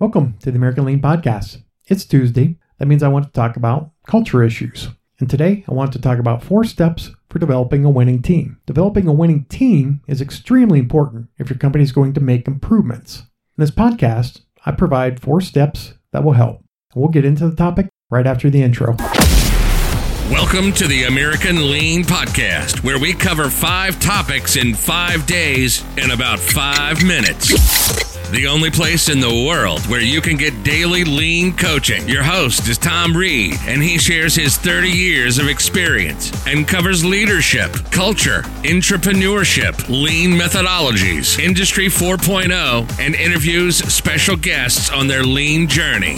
Welcome to the American Lean Podcast. It's Tuesday. That means I want to talk about culture issues. And today I want to talk about four steps for developing a winning team. Developing a winning team is extremely important if your company is going to make improvements. In this podcast, I provide four steps that will help. We'll get into the topic right after the intro. Welcome to the American Lean Podcast, where we cover five topics in five days in about five minutes. The only place in the world where you can get daily lean coaching. Your host is Tom Reed, and he shares his 30 years of experience and covers leadership, culture, entrepreneurship, lean methodologies, Industry 4.0, and interviews special guests on their lean journey.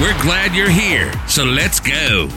We're glad you're here, so let's go.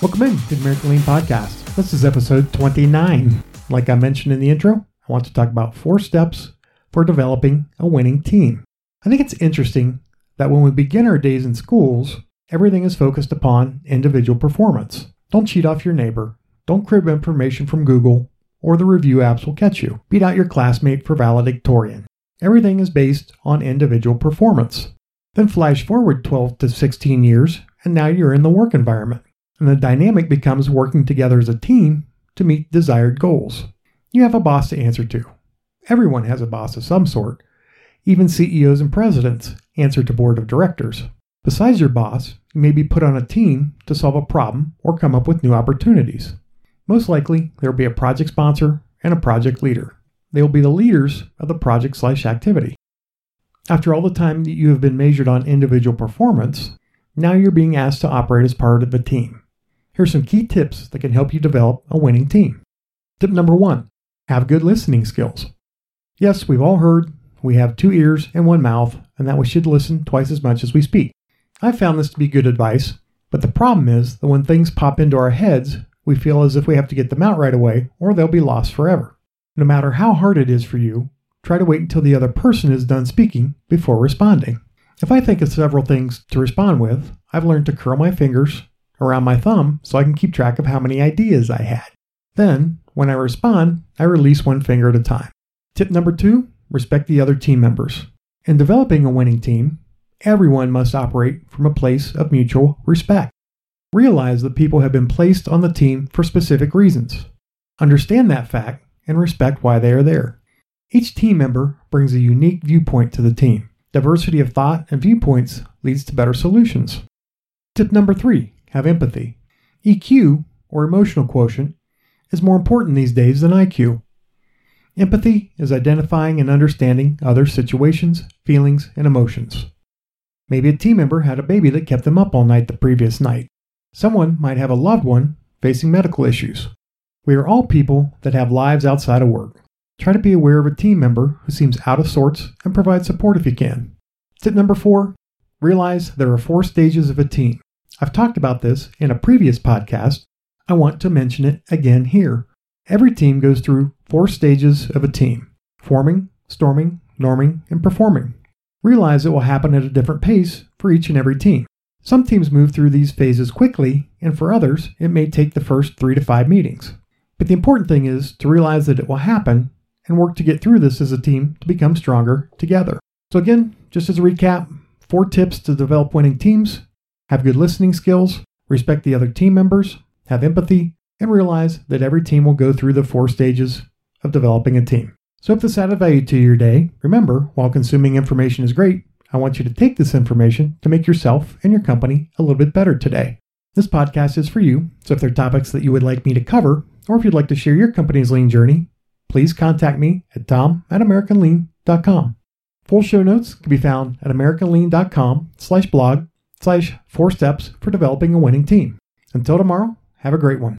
Welcome in to the American Lean Podcast. This is episode 29. Like I mentioned in the intro, I want to talk about four steps for developing a winning team. I think it's interesting that when we begin our days in schools, everything is focused upon individual performance. Don't cheat off your neighbor. Don't crib information from Google, or the review apps will catch you. Beat out your classmate for valedictorian. Everything is based on individual performance. Then flash forward 12 to 16 years, and now you're in the work environment. And the dynamic becomes working together as a team to meet desired goals. You have a boss to answer to. Everyone has a boss of some sort. Even CEOs and presidents answer to board of directors. Besides your boss, you may be put on a team to solve a problem or come up with new opportunities. Most likely, there will be a project sponsor and a project leader. They will be the leaders of the project slash activity. After all the time that you have been measured on individual performance, now you're being asked to operate as part of a team. Here's some key tips that can help you develop a winning team. Tip number one have good listening skills. Yes, we've all heard we have two ears and one mouth, and that we should listen twice as much as we speak. I've found this to be good advice, but the problem is that when things pop into our heads, we feel as if we have to get them out right away or they'll be lost forever. No matter how hard it is for you, try to wait until the other person is done speaking before responding. If I think of several things to respond with, I've learned to curl my fingers around my thumb so I can keep track of how many ideas I had. Then, when I respond, I release one finger at a time. Tip number two respect the other team members. In developing a winning team, everyone must operate from a place of mutual respect. Realize that people have been placed on the team for specific reasons. Understand that fact and respect why they are there. Each team member brings a unique viewpoint to the team. Diversity of thought and viewpoints leads to better solutions. Tip number three have empathy. EQ, or emotional quotient, is more important these days than IQ. Empathy is identifying and understanding other situations, feelings, and emotions. Maybe a team member had a baby that kept them up all night the previous night. Someone might have a loved one facing medical issues. We are all people that have lives outside of work. Try to be aware of a team member who seems out of sorts and provide support if you can. Tip number four realize there are four stages of a team. I've talked about this in a previous podcast. I want to mention it again here. Every team goes through four stages of a team forming, storming, norming, and performing. Realize it will happen at a different pace for each and every team. Some teams move through these phases quickly, and for others, it may take the first three to five meetings. But the important thing is to realize that it will happen and work to get through this as a team to become stronger together. So, again, just as a recap, four tips to develop winning teams have good listening skills, respect the other team members, have empathy, and realize that every team will go through the four stages of developing a team. So if this added value to your day, remember, while consuming information is great, I want you to take this information to make yourself and your company a little bit better today. This podcast is for you, so if there are topics that you would like me to cover, or if you'd like to share your company's lean journey, please contact me at tom at americanlean.com. Full show notes can be found at americanlean.com slash blog slash four steps for developing a winning team. Until tomorrow, have a great one.